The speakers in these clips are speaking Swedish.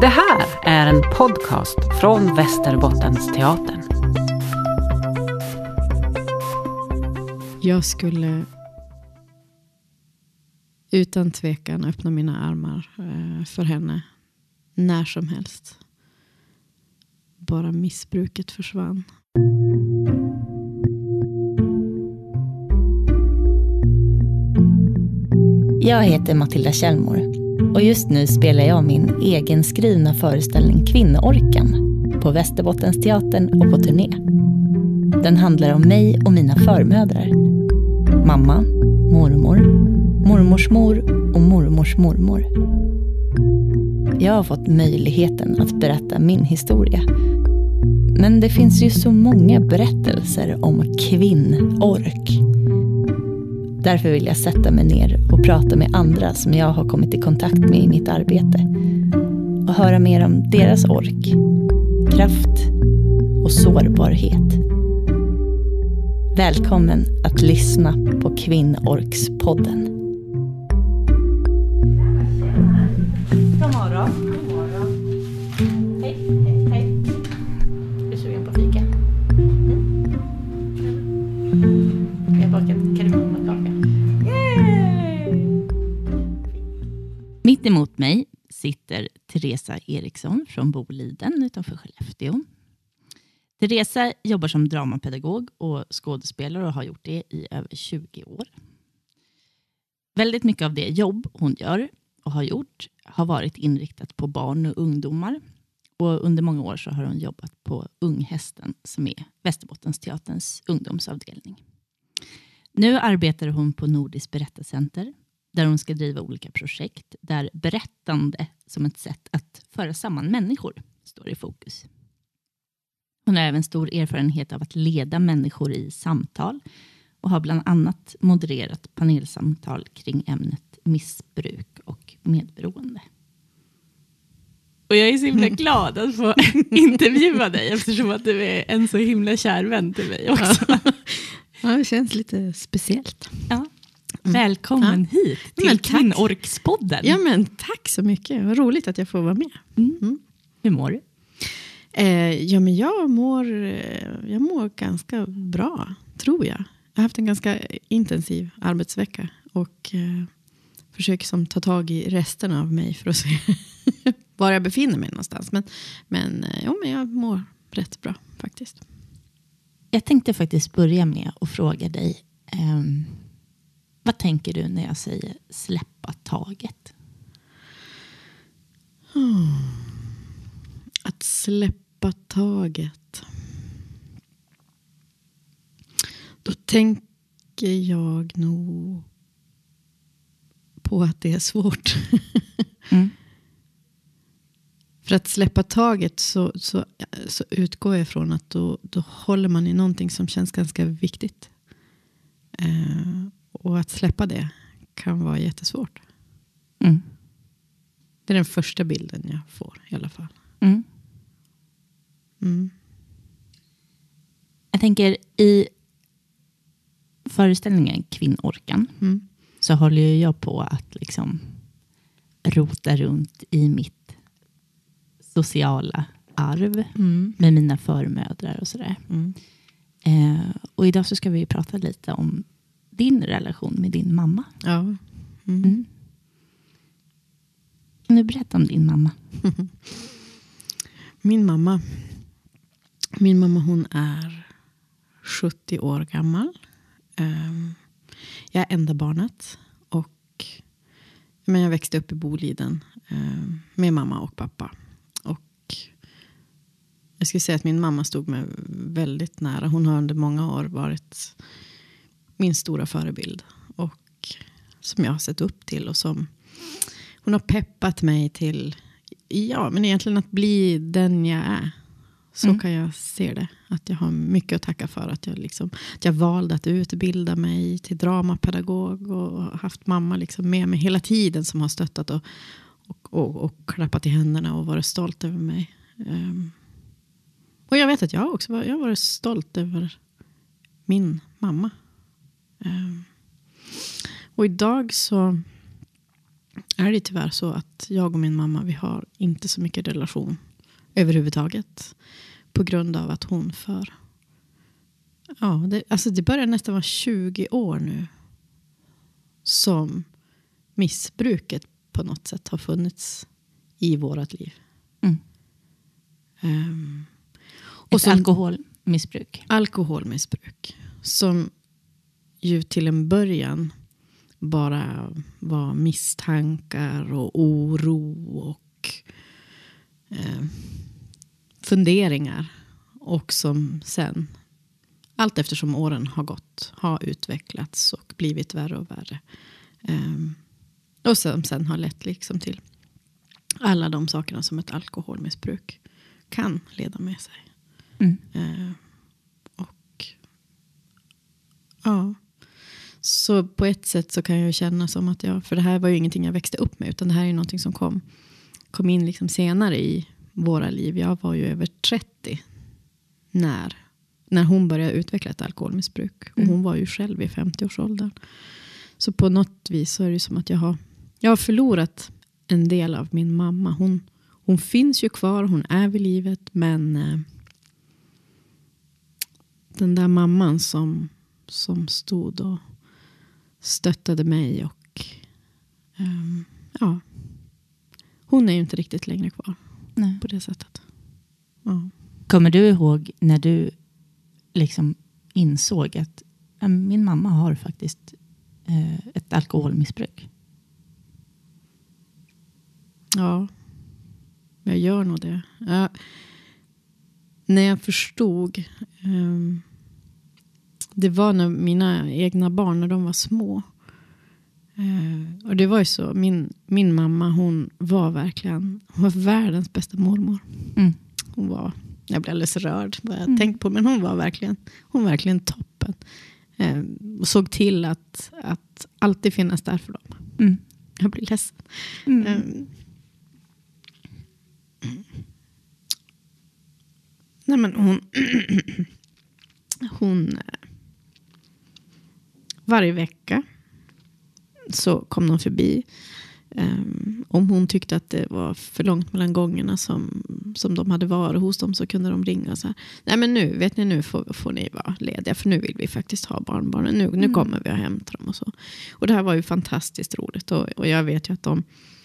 Det här är en podcast från Västerbottens teatern. Jag skulle utan tvekan öppna mina armar eh, för henne när som helst. Bara missbruket försvann. Jag heter Matilda Kjellmor och just nu spelar jag min egen skrivna föreställning Kvinnoorkan på Västerbottensteatern och på turné. Den handlar om mig och mina förmödrar. Mamma, mormor, mormors mor och mormors mormor. Jag har fått möjligheten att berätta min historia. Men det finns ju så många berättelser om kvinnork. Därför vill jag sätta mig ner och prata med andra som jag har kommit i kontakt med i mitt arbete. Och höra mer om deras ork, kraft och sårbarhet. Välkommen att lyssna på Kvinnorkspodden. Teresa jobbar som dramapedagog och skådespelare och har gjort det i över 20 år. Väldigt mycket av det jobb hon gör och har gjort har varit inriktat på barn och ungdomar. Och under många år så har hon jobbat på Unghästen som är Västerbottensteaterns ungdomsavdelning. Nu arbetar hon på Nordiskt berättarcenter där hon ska driva olika projekt där berättande som ett sätt att föra samman människor står i fokus. Hon har även stor erfarenhet av att leda människor i samtal och har bland annat modererat panelsamtal kring ämnet missbruk och medberoende. Och jag är så himla glad att få intervjua dig eftersom att du är en så himla kär vän till mig också. Ja, det känns lite speciellt. Ja. Välkommen Ja. hit till Men. Kvinnorkspodden. Ja, men tack så mycket. Vad roligt att jag får vara med. Mm. Hur mår du? Eh, ja, men jag mår, eh, jag mår ganska bra, tror jag. Jag har haft en ganska intensiv arbetsvecka och eh, försöker som ta tag i resten av mig för att se var jag befinner mig någonstans. Men, men, eh, jo, men jag mår rätt bra faktiskt. Jag tänkte faktiskt börja med att fråga dig. ehm, vad tänker du när jag säger släppa taget? Att släppa taget. Då tänker jag nog på att det är svårt. Mm. För att släppa taget så, så, så utgår jag från att då, då håller man i någonting som känns ganska viktigt. Eh, och att släppa det kan vara jättesvårt. Mm. Det är den första bilden jag får i alla fall. Mm. Mm. Jag tänker i föreställningen Kvinnorkan Mm. så håller jag på att liksom rota runt i mitt sociala arv Mm. med mina förmödrar och sådär. Mm. Eh, och idag så ska vi prata lite om din relation med din mamma. Ja. Mm. Mm. Kan du berätta om din mamma? Min mamma. Min mamma hon är 70 år gammal. Ehm, jag är enda barnet. Och, men jag växte upp i Boliden ehm, med mamma och pappa. Och jag skulle säga att min mamma stod mig väldigt nära. Hon har under många år varit min stora förebild. Och som jag har sett upp till. Och som hon har peppat mig till Ja, men egentligen att bli den jag är. Så Mm. kan jag se det. Att jag har mycket att tacka för. Att jag, liksom, att jag valde att utbilda mig till dramapedagog. Och haft mamma liksom med mig hela tiden. Som har stöttat och, och, och, och klappat i händerna och varit stolt över mig. Ehm, och jag vet att jag också var, jag varit stolt över min mamma. Ehm, och idag så är det tyvärr så att jag och min mamma vi har inte så mycket relation överhuvudtaget. På grund av att hon för... Ja, det, alltså det börjar nästan vara 20 år nu som missbruket på något sätt har funnits i vårt liv. Mm. Um, och som, alkoholmissbruk. Alkoholmissbruk. Som ju till en början bara var misstankar och oro och eh, funderingar. Och som sen, allt eftersom åren har gått, har utvecklats och blivit värre och värre. Eh, och som sen har lett liksom till alla de sakerna som ett alkoholmissbruk kan leda med sig. Mm. Eh, och ja. Så på ett sätt så kan jag känna som att jag, för det här var ju ingenting jag växte upp med, utan det här är ju någonting som kom, kom in liksom senare i våra liv. Jag var ju över 30 när, när hon började utveckla ett alkoholmissbruk. Och Mm. hon var ju själv i 50-årsåldern. Så på något vis så är det som att jag har, jag har förlorat en del av min mamma. Hon, hon finns ju kvar, hon är vid livet, men eh, den där mamman som, som stod och stöttade mig och ehm, ja, hon är ju inte riktigt längre kvar Nej. på det sättet. Ja. Kommer du ihåg när du liksom insåg att ja, min mamma har faktiskt eh, ett alkoholmissbruk? Ja, jag gör nog det. Jag, när jag förstod. ehm, det var när mina egna barn, när de var små. Eh, och det var ju så. Min, min mamma, hon var verkligen hon var världens bästa mormor. Mm. Hon var, jag blir alldeles rörd vad jag Mm. tänkt på. Men hon var verkligen, hon var verkligen toppen. Eh, och såg till att, att alltid finnas där för dem. Mm. Jag blir ledsen. Mm. Ehm. Nej men hon... hon... eh, Varje vecka så kom de förbi. Ehm, om hon tyckte att det var för långt mellan gångerna som, som de hade varit hos dem så kunde de ringa så här. Nej men nu, vet ni, nu får, får ni vara lediga för nu vill vi faktiskt ha barnbarnen. Nu, nu Mm. kommer vi och hämtar dem och så. Och det här var ju fantastiskt roligt. Och, och jag vet ju att de,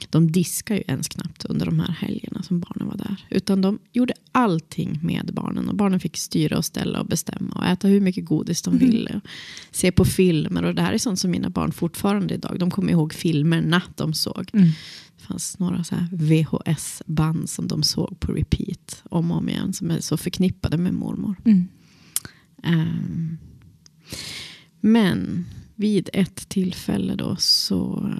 de diskar ju ens knappt under de här helgerna som barnen var där. Utan de gjorde allting med barnen. Och barnen fick styra och ställa och bestämma. Och äta hur mycket godis de Mm. ville. Och se på filmer. Och det här är sånt som mina barn fortfarande idag. De kommer ihåg filmerna de såg. Mm. Det fanns några så VHS-band som de såg på repeat. Om och om igen. Som är så förknippade med mormor. Mm. Ehm, men vid ett tillfälle då så,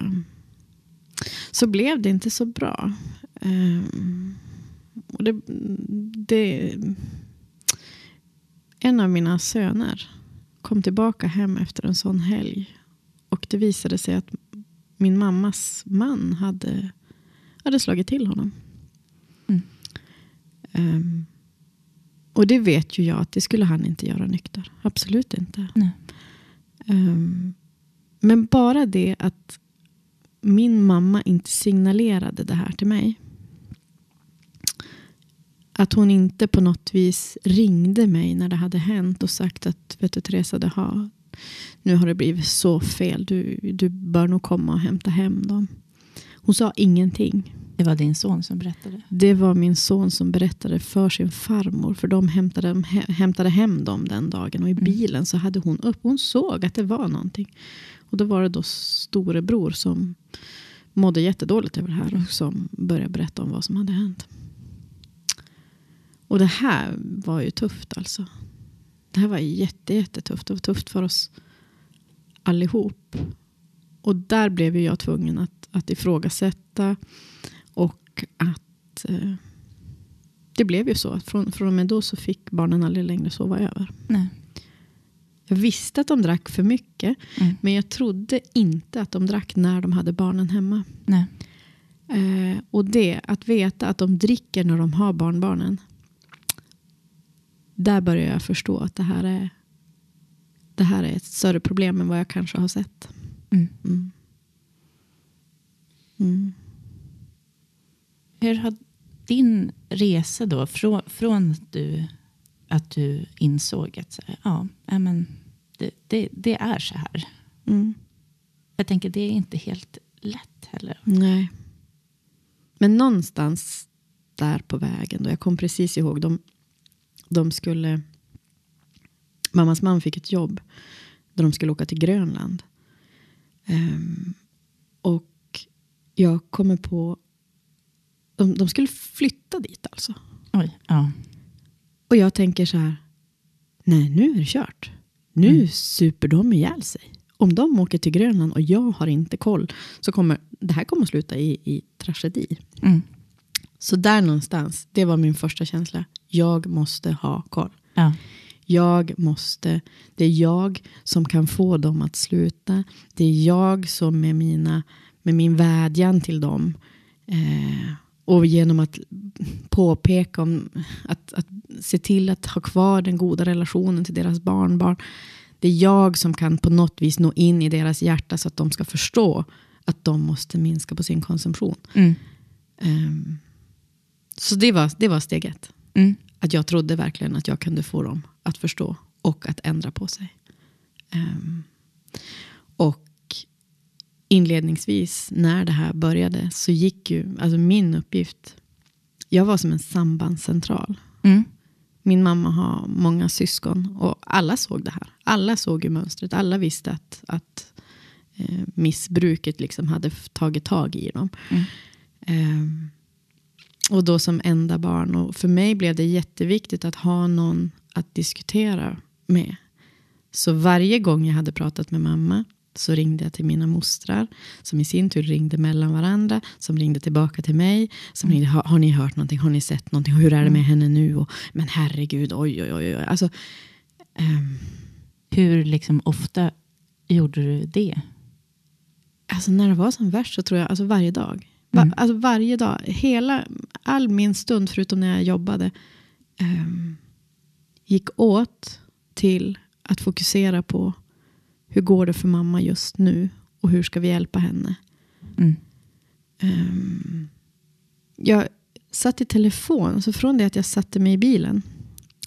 så blev det inte så bra. Ehm, och det, det, en av mina söner kom tillbaka hem efter en sån helg. Och det visade sig att min mammas man hade, hade slagit till honom. Mm. Ehm, och det vet ju jag att det skulle han inte göra nykter. Absolut inte. Ehm, men bara det att min mamma inte signalerade det här till mig. Att hon inte på något vis ringde mig när det hade hänt och sagt att vet du Teresa, det har, nu har det blivit så fel. Du, du bör nog komma och hämta hem dem. Hon sa ingenting. Det var din son som berättade. Det var min son som berättade för sin farmor. För de hämtade, hä- hämtade hem dem den dagen. Och i Mm. bilen så hade hon upp. Hon såg att det var någonting. Och då var det då storebror som mådde jättedåligt över det här. Och som började berätta om vad som hade hänt. Och det här var ju tufft alltså. Det här var jätte, jättetufft. Det var tufft för oss allihop. Och där blev jag tvungen att, att ifrågasätta. Och att eh, det blev ju så. att Från, från och med då så fick barnen aldrig längre sova över. Nej. Jag visste att de drack för mycket. Mm. Men jag trodde inte att de drack när de hade barnen hemma. Nej. Eh, och det, att veta att de dricker när de har barnbarnen. Där börjar jag förstå att det här är, det här är ett större problem än vad jag kanske har sett. Mm. Mm. Mm. Hur har din resa då, från, från att, du, att du insåg att så här, ja, ja, men det, det, det är så här. Mm. Jag tänker det är inte helt lätt heller. Nej. Men någonstans där på vägen, då jag kom precis ihåg, de, de skulle... Mammas man fick ett jobb där de skulle åka till Grönland. Ehm, och jag kommer på... De, de skulle flytta dit alltså. Oj, ja. Och jag tänker så här, nej nu är det kört. Nu Mm. super de ihjäl sig. Om de åker till Grönland och jag har inte koll så kommer det här kommer att sluta i, i tragedi. Mm. Så där någonstans, det var min första känsla. Jag måste ha koll. ja. Jag måste, det är jag som kan få dem att sluta. Det är jag som med, mina, med min vädjan till dem eh, och genom att påpeka om att, att se till att ha kvar den goda relationen till deras barnbarn. Det är jag som kan på något vis nå in i deras hjärta så att de ska förstå att de måste minska på sin konsumtion. Mm. Ehm, så det var, det var steg ett. Mm. Att jag trodde verkligen att jag kunde få dem att förstå och att ändra på sig. Ehm, och inledningsvis när det här började så gick ju, alltså min uppgift, jag var som en sambandscentral. Mm. Min mamma har många syskon och alla såg det här. Alla såg ju mönstret. Alla visste att, att eh, missbruket liksom hade tagit tag i dem. Mm. Ehm, och då som enda barn. Och för mig blev det jätteviktigt att ha någon att diskutera med. Så varje gång jag hade pratat med mamma så ringde jag till mina mostrar. Som i sin tur ringde mellan varandra. Som ringde tillbaka till mig. Som ringde, har, har ni hört någonting? Har ni sett någonting? Hur är det med henne nu? Och, men herregud, oj oj oj. oj. Alltså, ehm, Hur liksom ofta gjorde du det? Alltså när det var som värst så tror jag, alltså varje dag. Va, Mm. Alltså varje dag, hela, all min stund förutom när jag jobbade ehm, gick åt till att fokusera på hur går det för mamma just nu och hur ska vi hjälpa henne. Mm. Ehm, jag satt i telefon, så från det att jag satte mig i bilen,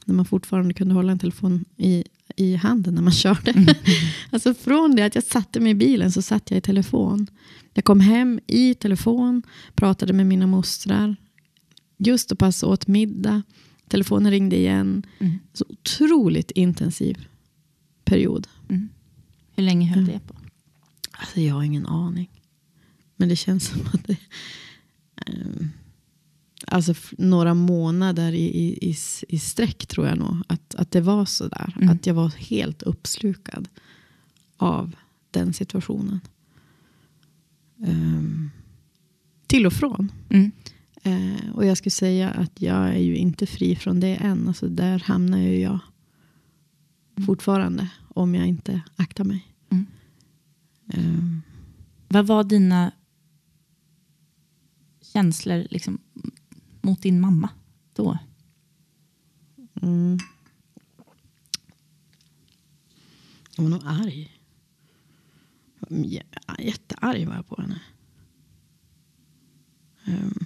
när man fortfarande kunde hålla en telefon i, i handen när man körde. alltså från det att jag satte mig i bilen så satt jag i telefon. Jag kom hem i telefon, pratade med mina mostrar. Just och pass åt middag. Telefonen ringde igen. Mm. Så otroligt intensiv period. Mm. Hur länge höll Mm. det på? Alltså jag har ingen aning. Men det känns som att det... ehm, alltså några månader i, i, i, i sträck tror jag nog. Att, att det var så där. Mm. Att jag var helt uppslukad av den situationen. Ehm, till och från. Mm. Eh, och jag skulle säga att jag är ju inte fri från det än. Alltså där hamnar ju jag fortfarande. Om jag inte aktar mig. Mm. Ehm, Vad var dina känslor liksom, mot din mamma då? Mm. Jag var nog arg. Jä- Jättearg var jag på henne. Ehm,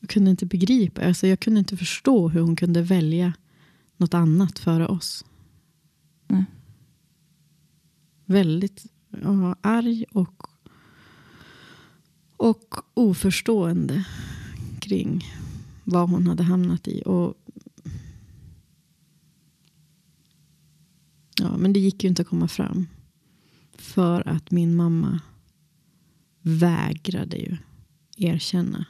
Jag kunde inte begripa. Alltså jag kunde inte förstå hur hon kunde välja något annat före oss. Nej. Väldigt ja, arg och, och oförstående kring vad hon hade hamnat i. Och Ja, men det gick ju inte att komma fram. För att min mamma vägrade ju erkänna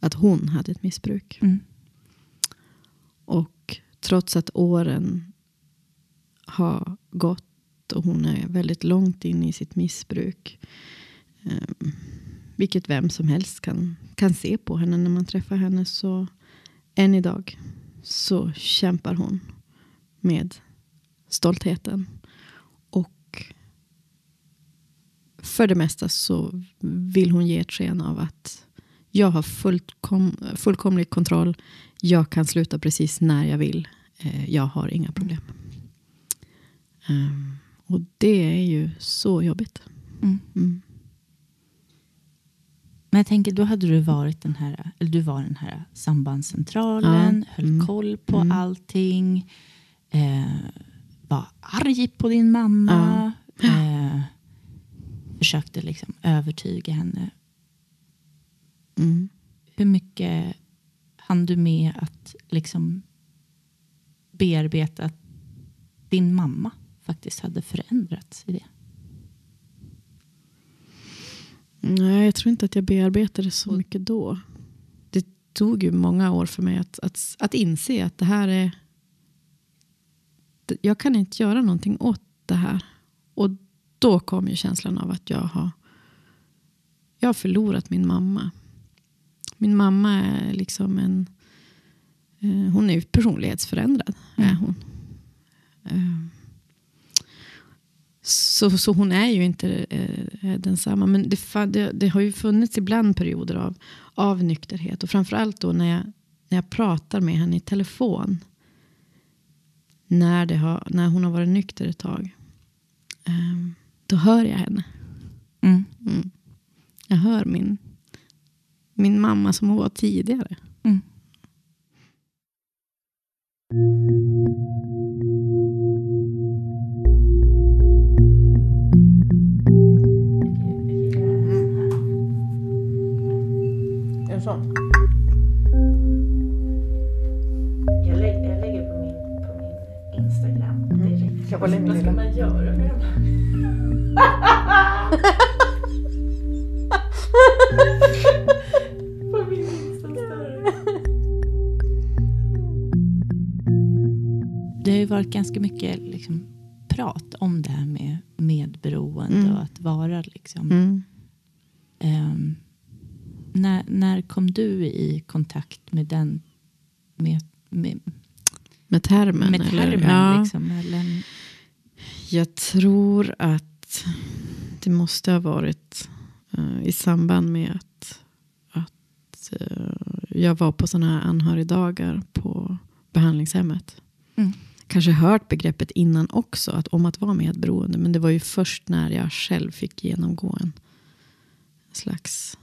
att hon hade ett missbruk. Mm. Och trots att åren har gått och hon är väldigt långt in i sitt missbruk. Um, vilket vem som helst kan, kan se på henne när man träffar henne. Så än idag så kämpar hon med stoltheten. Och för det mesta så vill hon ge ett sken av att jag har fullkom, fullkomlig kontroll. Jag kan sluta precis när jag vill. Eh, Jag har inga problem. Ehm, och det är ju så jobbigt. Mm. Mm. Men jag tänker, då hade du varit den här, eller du var den här sambandscentralen, Ja. höll Mm. koll på Mm. allting, eh, var arg på din mamma, eh, försökte liksom övertyga henne. Mm. Hur mycket hann du med att liksom bearbeta att din mamma faktiskt hade förändrats i det? Nej, jag tror inte att jag bearbetade så mycket då. Det tog ju många år för mig att, att, att inse att det här är... Jag kan inte göra någonting åt det här. Och då kom ju känslan av att jag har, jag har förlorat min mamma. Min mamma är liksom en... eh, Hon är ju personlighetsförändrad. Är hon. Eh, Så, så hon är ju inte eh, densamma. Men det, det, det har ju funnits ibland perioder av, av nykterhet. Och framförallt då när jag, när jag pratar med henne i telefon. När, det har, när hon har varit nykter ett tag. Ehm, då hör jag henne. Mm. Mm. Jag hör min, min mamma som hon var tidigare. Mm. Med termen? med eller? termen? Ja. Liksom, eller, Jag tror att det måste ha varit eh, i samband med att, att eh, jag var på sådana här anhörigdagar på behandlingshemmet. Mm. Kanske hört begreppet innan också, att, om att vara medberoende. Men det var ju först när jag själv fick genomgå en slags,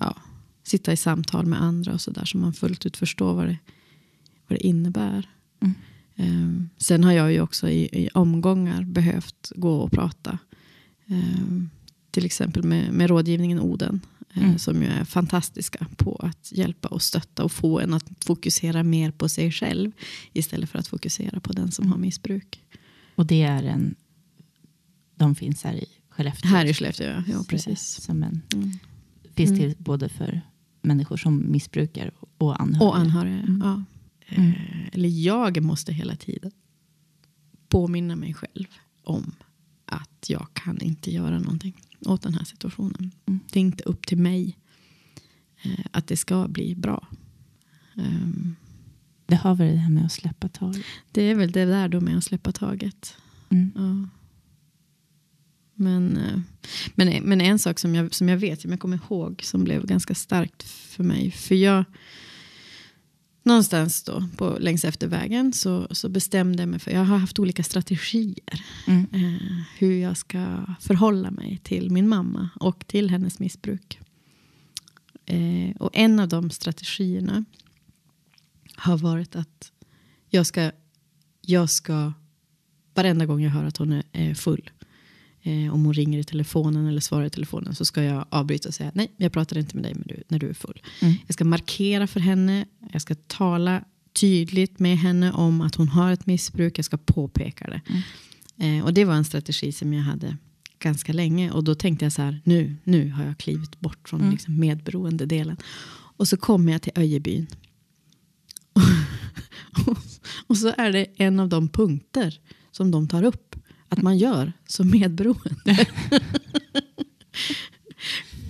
ja, sitta i samtal med andra och sådär. Så man fullt ut förstår vad det, vad det innebär. Mm. Sen har jag ju också i, i omgångar behövt gå och prata. Ehm, till exempel med, med rådgivningen Oden. eh, Mm. Som ju är fantastiska på att hjälpa och stötta och få en att fokusera mer på sig själv. Istället för att fokusera på den som Mm. har missbruk. och det är en... De finns här i Skellefteå. Här i Skellefteå, ja. ja precis. Som en, Mm. finns Mm. till både för människor som missbrukar och anhöriga. Och anhöriga, Mm. ja. Mm. Eh, eller jag måste hela tiden påminna mig själv om att jag kan inte göra någonting åt den här situationen. Mm. Det är inte upp till mig eh, att det ska bli bra. Ehm, Det har väl det här med att släppa taget. det är väl det där då med att släppa taget. Mm. Ja. Men, eh, men, men en sak som jag, som jag vet, som jag kommer ihåg, som blev ganska starkt för mig. För jag, någonstans då, på, längs efter vägen, så, så bestämde jag mig för, jag har haft olika strategier. Mm. Eh, hur jag ska förhålla mig till min mamma och till hennes missbruk. Eh, och en av de strategierna har varit att jag ska, jag ska varenda gång jag hör att hon är, är full. Eh, om hon ringer i telefonen eller svarar i telefonen så ska jag avbryta och säga nej, jag pratar inte med dig när du, när du är full. Mm. Jag ska markera för henne, jag ska tala tydligt med henne om att hon har ett missbruk, jag ska påpeka det. Eh, och det var en strategi som jag hade ganska länge. Och då tänkte jag så här, nu, nu har jag klivit bort från Mm. liksom medberoende delen. Och så kommer jag till Öjebyn. och så är det en av de punkter som de tar upp. Att man gör som medberoende.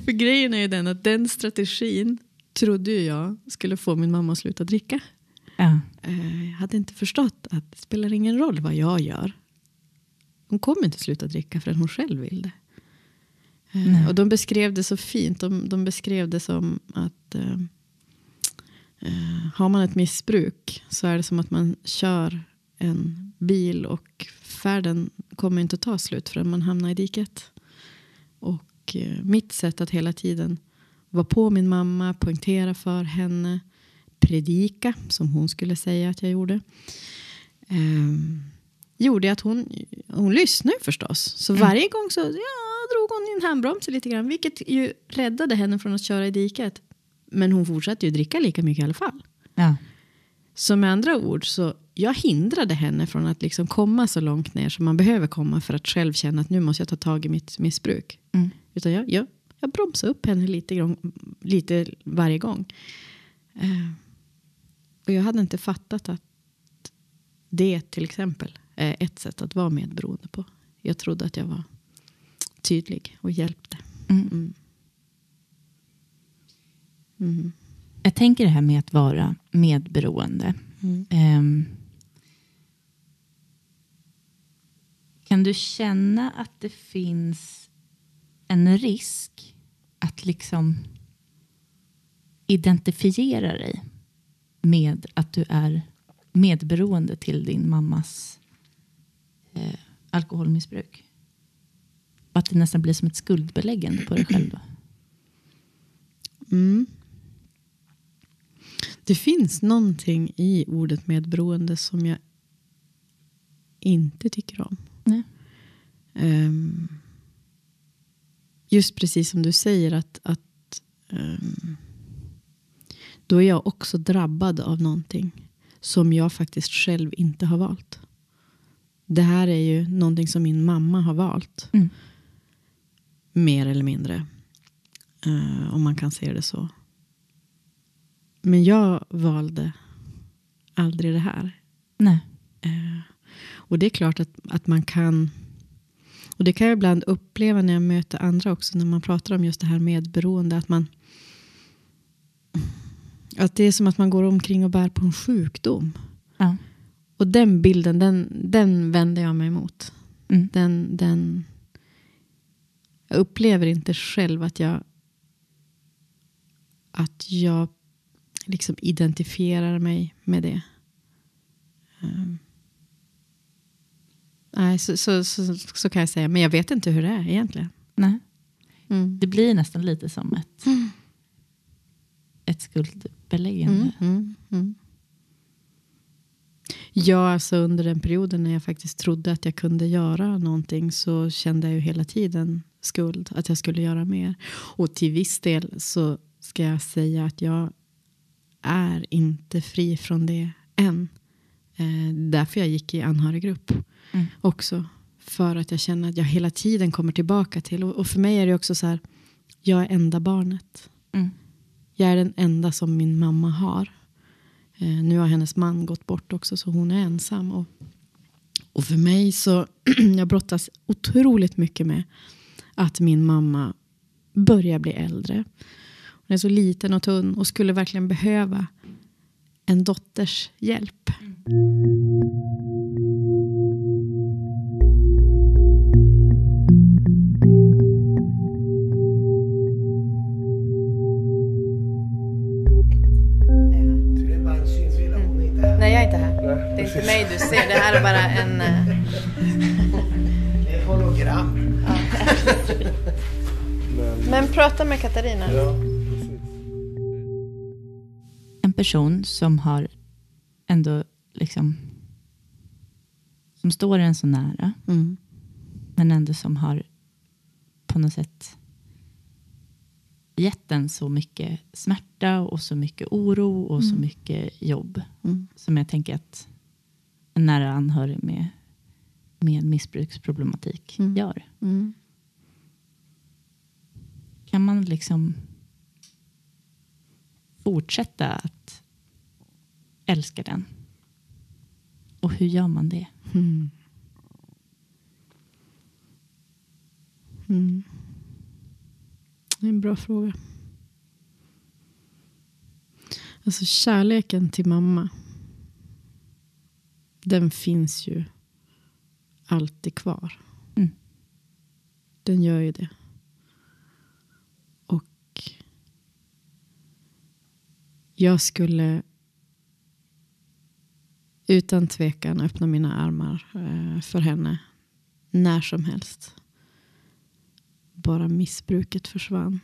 För grejen är ju den att den strategin trodde jag skulle få min mamma att sluta dricka. Ja. Eh, Jag hade inte förstått att det spelar ingen roll vad jag gör. Hon kommer inte sluta dricka förrän hon själv vill det. Eh, Nej. Och de beskrev det så fint. De, de beskrev det som att eh, eh, har man ett missbruk så är det som att man kör en bil och färden kommer inte att ta slut förrän man hamnar i diket. Och eh, mitt sätt att hela tiden vara på min mamma, poängtera för henne, predika, som hon skulle säga att jag gjorde. Um, gjorde att hon, hon lyssnade förstås. Så Mm. varje gång så ja, drog hon in handbromsen lite grann. Vilket ju räddade henne från att köra i diket. Men hon fortsatte ju dricka lika mycket i alla fall. Ja. Så med andra ord, så jag hindrade henne från att liksom komma så långt ner som man behöver komma för att själv känna att nu måste jag ta tag i mitt missbruk. Mm. Utan jag, jag, jag bromsade upp henne lite, gång, lite varje gång. Eh, och jag hade inte fattat att det till exempel är ett sätt att vara medberoende på. Jag trodde att jag var tydlig och hjälpte. Mm. Mm. Mm. Jag tänker det här med att vara medberoende. Mm. Kan du känna att det finns en risk att liksom identifiera dig med att du är medberoende till din mammas eh, alkoholmissbruk? Och att det nästan blir som ett skuldbeläggande på dig själv då? Mm. Det finns någonting i ordet medberoende som jag inte tycker om. Ehm, just precis som du säger att, att ehm, då är jag också drabbad av någonting som jag faktiskt själv inte har valt. Det här är ju någonting som min mamma har valt. Mm. Mer eller mindre. Eh, om man kan se det så. Men jag valde aldrig det här. Nej. Eh, och det är klart att, att man kan... Och det kan jag ibland uppleva när jag möter andra också. När man pratar om just det här medberoende. Att man... Att det är som att man går omkring och bär på en sjukdom. Ja. Och den bilden, den, den vänder jag mig emot. Mm. Den, den, jag upplever inte själv att jag att jag liksom identifierar mig med det. Um, nej, så, så, så, så kan jag säga. Men jag vet inte hur det är egentligen. Nej. Mm. Det blir nästan lite som ett, ett skuldbeläggande. Mm, mm, mm. Ja, alltså under den perioden när jag faktiskt trodde att jag kunde göra någonting så kände jag ju hela tiden skuld. Att jag skulle göra mer. Och till viss del så ska jag säga att jag är inte fri från det än. Eh, därför jag gick i anhöriggrupp Mm. också. För att jag känner att jag hela tiden kommer tillbaka till. Och, och för mig är det också så här. Jag är enda barnet. Mm. Jag är den enda som min mamma har. Eh, nu har hennes man gått bort också så hon är ensam. Och, och för mig så jag brottas otroligt mycket med att min mamma börjar bli äldre. Hon är så liten och tunn och skulle verkligen behöva en dotters hjälp. Det Det är inte precis. mig du ser. Det här är bara en... eh, Det är ett hologram. Men, Men prata med Katarina. ja. En person som har ändå liksom som står en så nära Mm. men ändå som har på något sätt gett en så mycket smärta och så mycket oro och så mycket jobb Mm. som jag tänker att en nära anhörig med, med missbruksproblematik Mm. gör. Mm. Kan man liksom fortsätta att älska den? Och hur gör man det? Mm. Mm. Det är en bra fråga. Alltså kärleken till mamma. Den finns ju alltid kvar. Mm. Den gör ju det. Och jag skulle utan tvekan öppna mina armar eh, för henne när som helst. Bara missbruket försvann.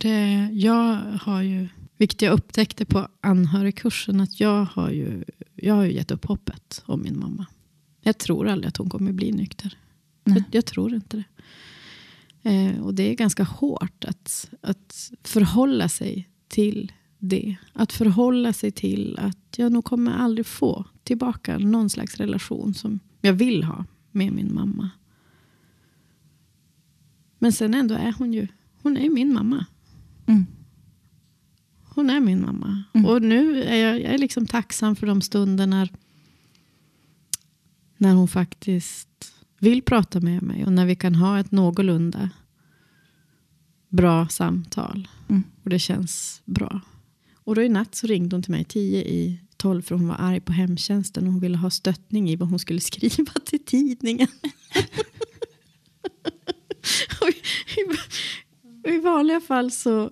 det, jag har ju, vilket jag upptäckte på anhörigkursen, att jag har ju, jag har ju gett upp hoppet om min mamma. Jag tror aldrig att hon kommer bli nykter. Jag, jag tror inte det. Eh, och det är ganska hårt att, att förhålla sig till det. Att förhålla sig till att jag nog kommer aldrig få tillbaka någon slags relation som jag vill ha med min mamma. Men sen ändå är hon ju hon är min mamma. Mm. Hon är min mamma. Mm. Och nu är jag, jag är liksom tacksam för de stunder när, när hon faktiskt vill prata med mig. Och när vi kan ha ett någorlunda bra samtal. Mm. Och det känns bra. Och då i natt så ringde hon till mig tio i tolv för hon var arg på hemtjänsten. Och hon ville ha stöttning i vad hon skulle skriva till tidningen. Och i, i, I vanliga fall så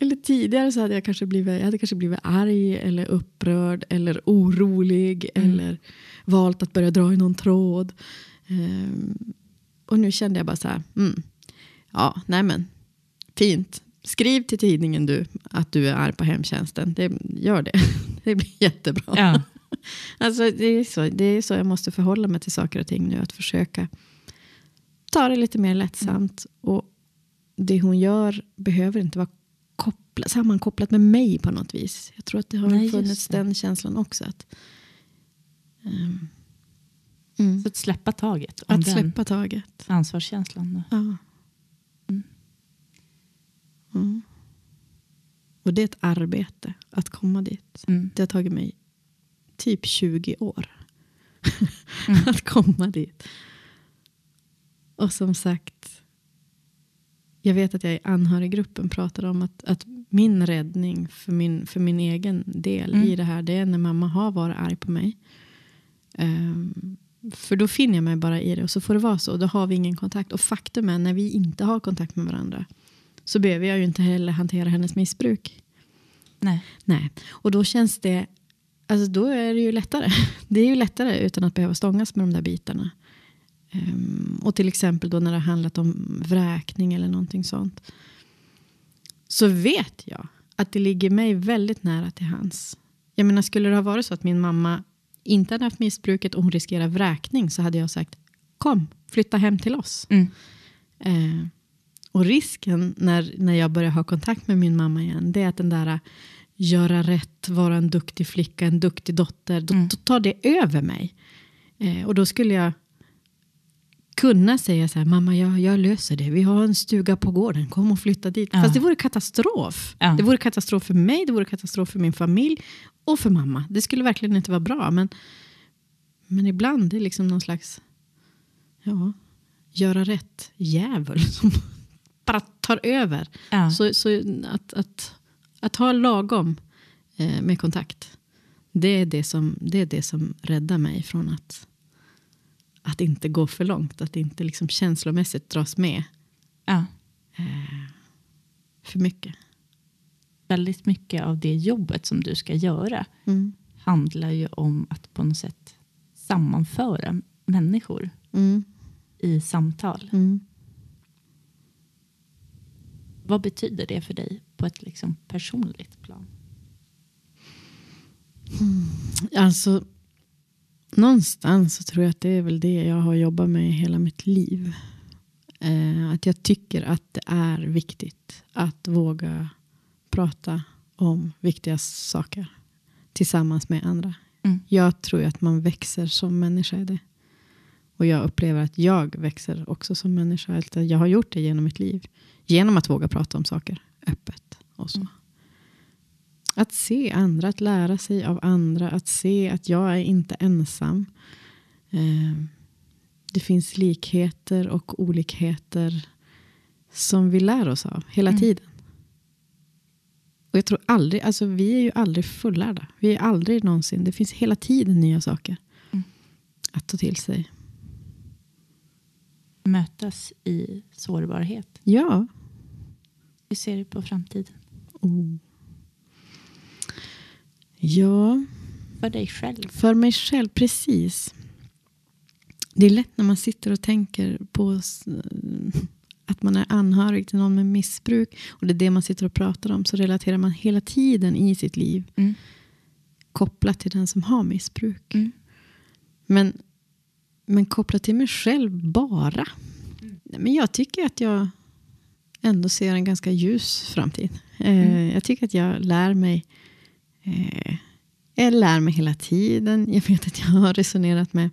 eller tidigare så hade jag kanske blivit, jag hade kanske blivit arg eller upprörd eller orolig Mm. eller valt att börja dra i någon tråd. Ehm, och nu kände jag bara så här, mm, ja, nej men, fint. Skriv till tidningen du att du är arg på hemtjänsten. Det, gör det. Det blir jättebra. Ja. Alltså, det, är så, det är så jag måste förhålla mig till saker och ting nu. Att försöka ta det lite mer lättsamt. Och det hon gör behöver inte vara koppla, sammankopplat med mig på något vis. Jag tror att det har Nej, funnits det. den känslan också. Att, ehm, mm, Så att släppa taget om att den släppa taget. ansvarskänslan. Då. Ja. Mm. Mm. Och det är ett arbete att komma dit. Mm. Det har tagit mig typ 20 år Mm. att komma dit. Och som sagt, jag vet att jag i anhöriggruppen pratar om att, att min räddning för min, för min egen del Mm. i det här, det är när mamma har varit arg på mig. Ehm, för då finner jag mig bara i det och så får det vara så. Då har vi ingen kontakt. Och faktum är, när vi inte har kontakt med varandra så behöver jag ju inte heller hantera hennes missbruk. Nej. Nej, och då känns det, alltså då är det ju lättare. Det är ju lättare utan att behöva stångas med de där bitarna. Ehm, och till exempel då när det handlat om vräkning eller någonting sånt. Så vet jag att det ligger mig väldigt nära till hands. Jag menar, skulle det ha varit så att min mamma inte hade haft missbruket och hon riskerar vräkning så hade jag sagt kom, flytta hem till oss. Mm. Eh, och risken när, när jag börjar ha kontakt med min mamma igen, det är att den där göra rätt, vara en duktig flicka, en duktig dotter, då, Mm. då tar det över mig. Eh, och då skulle jag kunna säga så här, mamma jag, jag löser det, vi har en stuga på gården, kom och flytta dit. Ja. Fast det vore katastrof. Ja. Det vore katastrof för mig, det vore katastrof för min familj och för mamma. Det skulle verkligen inte vara bra. Men, men ibland det är liksom någon slags ja, göra rätt djävul som bara tar över. Ja. Så, så att, att, att ha lagom eh, med kontakt. Det är det, som, det är det som räddar mig från att, att inte gå för långt. Att inte liksom känslomässigt dras med Ja. för mycket. Väldigt mycket av det jobbet som du ska göra Mm. handlar ju om att på något sätt sammanföra människor Mm. i samtal. Mm. Vad betyder det för dig på ett liksom personligt plan? Alltså, någonstans så tror jag att det är väl det jag har jobbat med hela mitt liv. Eh, att jag tycker att det är viktigt att våga prata om viktiga saker tillsammans med andra. Mm. Jag tror att man växer som människa i det. Och jag upplever att jag växer också som människa. Alltså, Jag har gjort det genom mitt liv. Genom att våga prata om saker öppet. Och så. Att se andra, att lära sig av andra. Att se att jag är inte ensam. Eh, det finns likheter och olikheter som vi lär oss av hela Mm. tiden. Och jag tror aldrig, alltså vi är ju aldrig fullärda. Vi är aldrig någonsin, det finns hela tiden nya saker Mm. att ta till sig. Mötas i sårbarhet. Ja. Hur ser du på framtiden? Oh. Ja, För dig själv? för mig själv, precis. Det är lätt när man sitter och tänker på att man är anhörig till någon med missbruk och det är det man sitter och pratar om så relaterar man hela tiden i sitt liv Mm. kopplat till den som har missbruk. Mm. Men, men kopplat till mig själv bara. Nej, Men jag tycker att jag ändå ser en ganska ljus framtid. Eh, Jag tycker att jag lär mig eh, jag lär mig hela tiden. Jag vet att jag har resonerat med,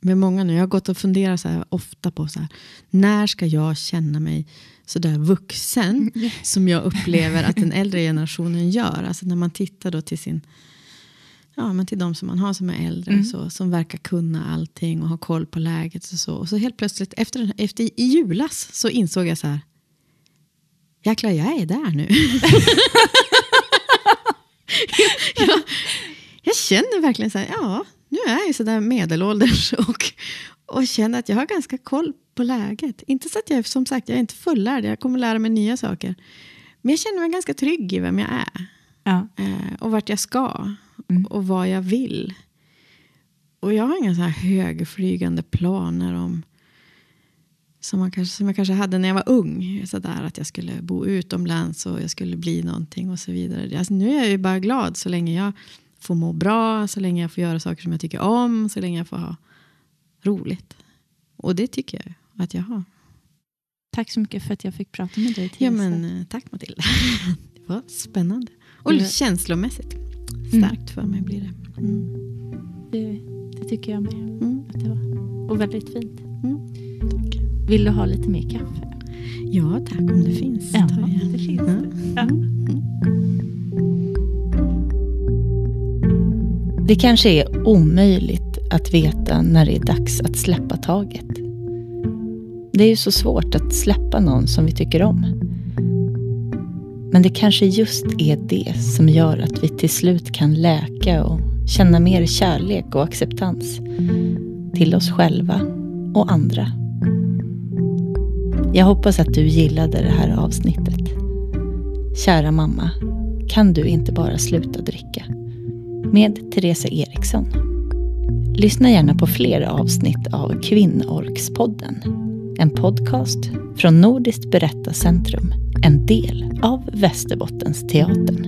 med många nu. Jag har gått och funderat så här, ofta på så här, när ska jag känna mig så där vuxen som jag upplever att den äldre generationen gör. Alltså när man tittar då till sin Ja, men till de som man har som är äldre, så, som verkar kunna allting och ha koll på läget. Och så, och så helt plötsligt, efter, efter i julas, så insåg jag så här. Jäklar, jag är där nu. jag, jag känner verkligen så här, ja, nu är jag så där medelålders och, och känner att jag har ganska koll på läget. Inte så att jag, som sagt, jag är inte fullärd, jag kommer lära mig nya saker. Men jag känner mig ganska trygg i vem jag är. Ja. Eh, och vart jag ska. Mm. Och vad jag vill. Och jag har inga så här högflygande planer om som, man kanske, som jag kanske hade när jag var ung. Så där, att jag skulle bo utomlands och jag skulle bli någonting och så vidare. Alltså, nu är jag ju bara glad så länge jag får må bra, så länge jag får göra saker som jag tycker om, så länge jag får ha roligt. Och det tycker jag att jag har. Tack så mycket för att jag fick prata med dig, Ja, men, eh, tack Matilda. Det var spännande. Och Ja. känslomässigt starkt för mig blir det. Mm. det, det tycker jag med. Mm. Att det var. Och väldigt fint. Mm. Vill du ha lite mer kaffe? Ja, tack om det finns. Ja, tar jag. det finns Ja. det. Ja. Det kanske är omöjligt att veta när det är dags att släppa taget. Det är ju så svårt att släppa någon som vi tycker om. Men det kanske just är det som gör att vi till slut kan läka och känna mer kärlek och acceptans till oss själva och andra. Jag hoppas att du gillade det här avsnittet. Kära mamma, kan du inte bara sluta dricka? Med Therese Eriksson. Lyssna gärna på fler avsnitt av Kvinnorkspodden. En podcast från Nordiskt Berättarcentrum, en del av Västerbottens teatern.